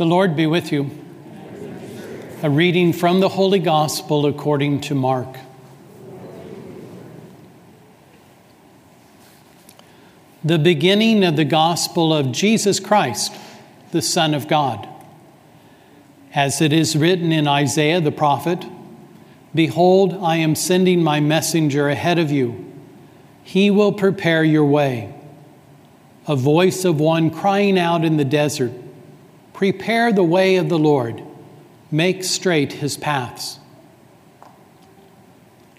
The Lord be with you. A reading from the Holy Gospel according to Mark. The beginning of the Gospel of Jesus Christ, the Son of God. As it is written in Isaiah the prophet Behold, I am sending my messenger ahead of you. He will prepare your way. A voice of one crying out in the desert Prepare the way of the Lord, make straight his paths.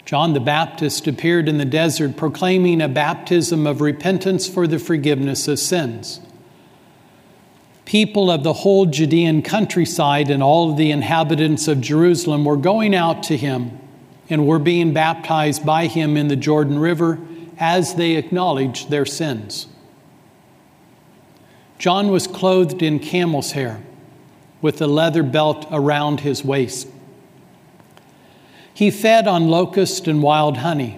John the Baptist appeared in the desert proclaiming a baptism of repentance for the forgiveness of sins. People of the whole Judean countryside and all of the inhabitants of Jerusalem were going out to him and were being baptized by him in the Jordan River as they acknowledged their sins. John was clothed in camel's hair with a leather belt around his waist. He fed on locust and wild honey.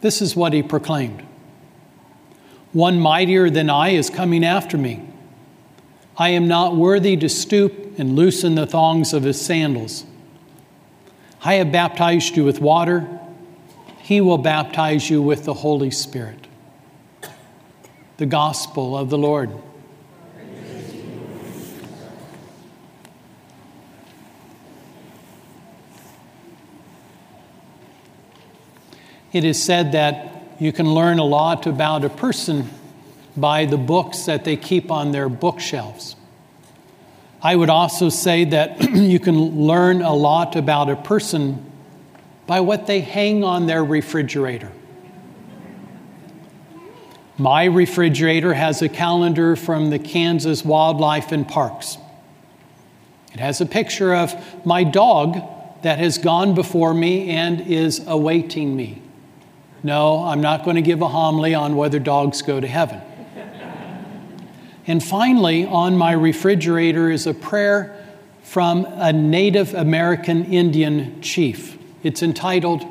This is what he proclaimed One mightier than I is coming after me. I am not worthy to stoop and loosen the thongs of his sandals. I have baptized you with water, he will baptize you with the Holy Spirit the gospel of the Lord. It is said that you can learn a lot about a person by the books that they keep on their bookshelves. I would also say that you can learn a lot about a person by what they hang on their refrigerator. My refrigerator has a calendar from the Kansas Wildlife and Parks. It has a picture of my dog that has gone before me and is awaiting me. No, I'm not going to give a homily on whether dogs go to heaven. and finally, on my refrigerator is a prayer from a Native American Indian chief. It's entitled,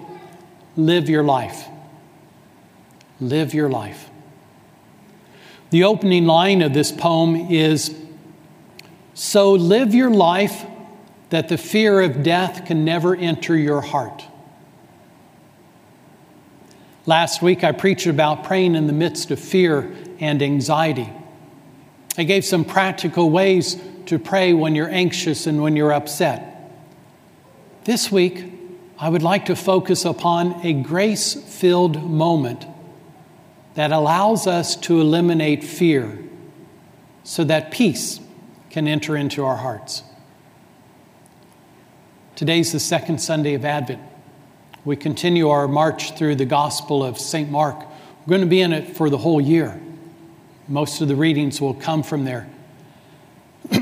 Live Your Life. Live Your Life. The opening line of this poem is So live your life that the fear of death can never enter your heart. Last week, I preached about praying in the midst of fear and anxiety. I gave some practical ways to pray when you're anxious and when you're upset. This week, I would like to focus upon a grace filled moment that allows us to eliminate fear so that peace can enter into our hearts. Today's the second Sunday of Advent. We continue our march through the Gospel of St. Mark. We're going to be in it for the whole year. Most of the readings will come from there.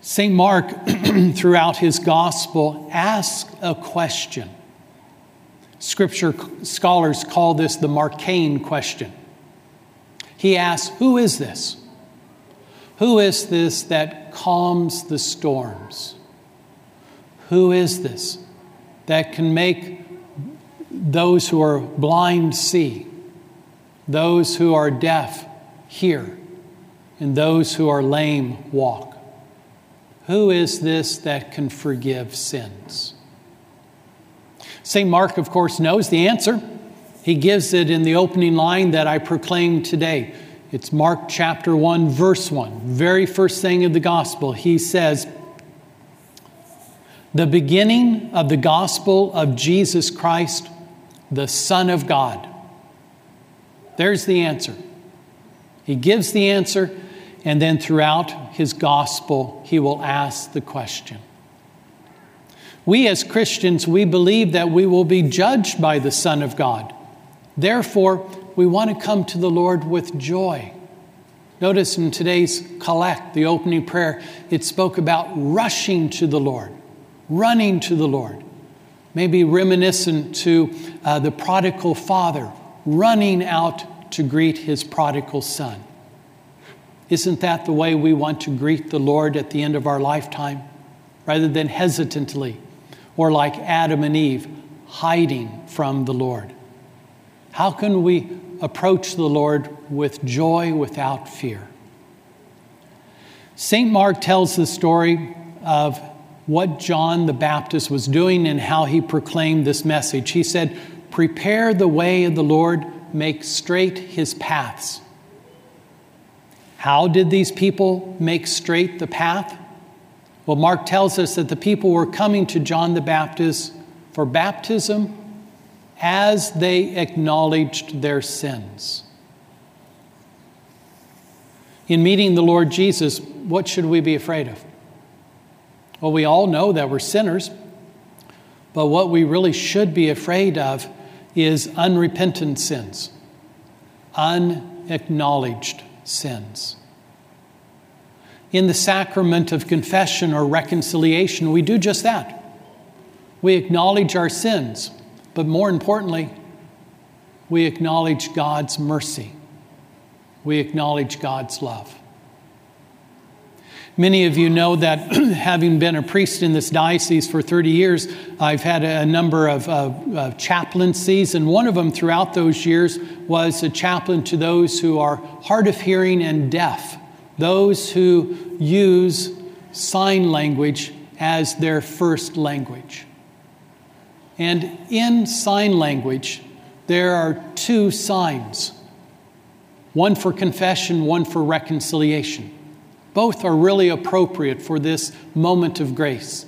St. Mark, throughout his Gospel, asks a question Scripture scholars call this the Markan question. He asks, Who is this? Who is this that calms the storms? Who is this that can make those who are blind see, those who are deaf hear, and those who are lame walk? Who is this that can forgive sins? St. Mark, of course, knows the answer. He gives it in the opening line that I proclaim today. It's Mark chapter 1, verse 1, very first thing of the gospel. He says, The beginning of the gospel of Jesus Christ, the Son of God. There's the answer. He gives the answer, and then throughout his gospel, he will ask the question we as Christians, we believe that we will be judged by the Son of God. Therefore, we want to come to the Lord with joy. Notice in today's collect, the opening prayer, it spoke about rushing to the Lord, running to the Lord. Maybe reminiscent to uh, the prodigal father running out to greet his prodigal son. Isn't that the way we want to greet the Lord at the end of our lifetime? Rather than hesitantly, or like Adam and Eve, hiding from the Lord? How can we approach the Lord with joy without fear? St. Mark tells the story of what John the Baptist was doing and how he proclaimed this message. He said, Prepare the way of the Lord, make straight his paths. How did these people make straight the path? Well, Mark tells us that the people were coming to John the Baptist for baptism as they acknowledged their sins. In meeting the Lord Jesus, what should we be afraid of? Well, we all know that we're sinners, but what we really should be afraid of is unrepentant sins, unacknowledged sins. In the sacrament of confession or reconciliation, we do just that. We acknowledge our sins, but more importantly, we acknowledge God's mercy. We acknowledge God's love. Many of you know that having been a priest in this diocese for 30 years, I've had a number of, of chaplaincies, and one of them throughout those years was a chaplain to those who are hard of hearing and deaf, those who use sign language as their first language. And in sign language, there are two signs one for confession, one for reconciliation. Both are really appropriate for this moment of grace.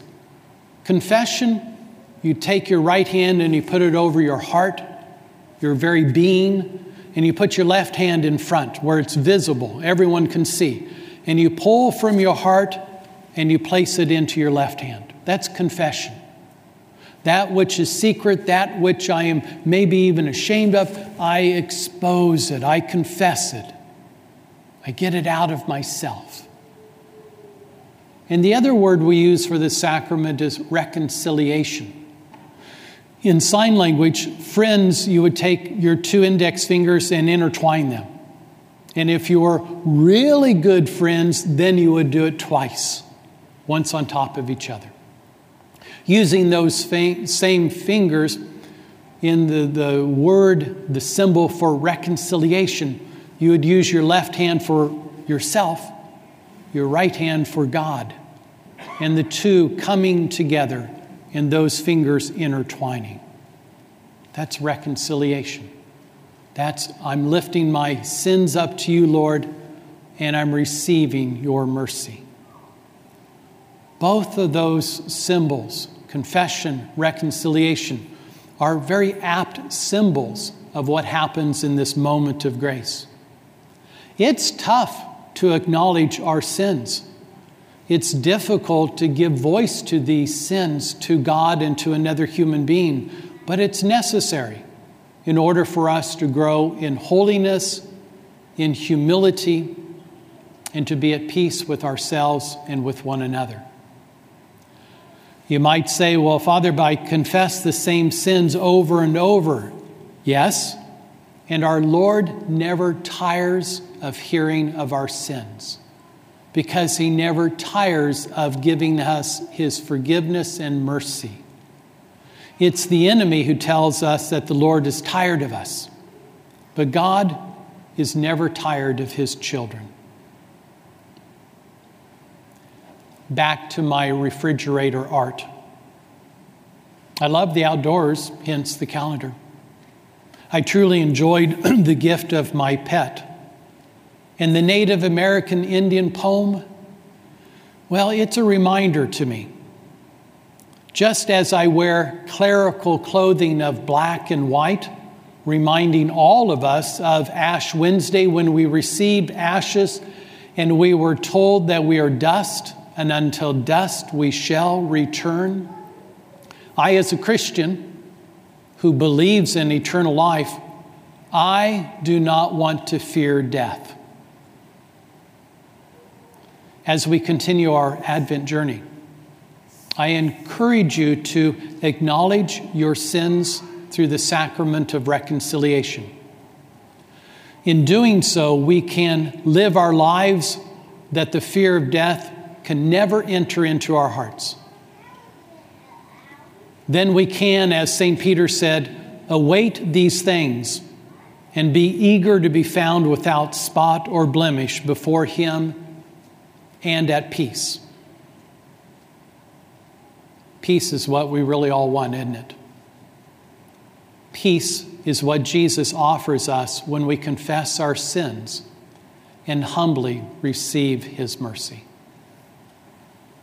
Confession, you take your right hand and you put it over your heart, your very being, and you put your left hand in front where it's visible, everyone can see. And you pull from your heart and you place it into your left hand. That's confession. That which is secret, that which I am maybe even ashamed of, I expose it, I confess it, I get it out of myself. And the other word we use for this sacrament is reconciliation. In sign language, friends, you would take your two index fingers and intertwine them. And if you were really good friends, then you would do it twice, once on top of each other. Using those same fingers in the, the word, the symbol for reconciliation, you would use your left hand for yourself your right hand for God, and the two coming together and those fingers intertwining. That's reconciliation. That's, I'm lifting my sins up to you, Lord, and I'm receiving your mercy. Both of those symbols, confession, reconciliation, are very apt symbols of what happens in this moment of grace. It's tough to acknowledge our sins. It's difficult to give voice to these sins to God and to another human being, but it's necessary in order for us to grow in holiness, in humility, and to be at peace with ourselves and with one another. You might say, well, Father, I confess the same sins over and over. Yes, and our Lord never tires of hearing of our sins because he never tires of giving us his forgiveness and mercy. It's the enemy who tells us that the Lord is tired of us, but God is never tired of his children. Back to my refrigerator art. I love the outdoors, hence the calendar. I truly enjoyed the gift of my pet. And the Native American Indian poem, well, it's a reminder to me. Just as I wear clerical clothing of black and white, reminding all of us of Ash Wednesday when we received ashes and we were told that we are dust, and until dust we shall return. I, as a Christian, who believes in eternal life, I do not want to fear death. As we continue our Advent journey, I encourage you to acknowledge your sins through the sacrament of reconciliation. In doing so, we can live our lives that the fear of death can never enter into our hearts then we can, as St. Peter said, await these things and be eager to be found without spot or blemish before Him and at peace. Peace is what we really all want, isn't it? Peace is what Jesus offers us when we confess our sins and humbly receive his mercy.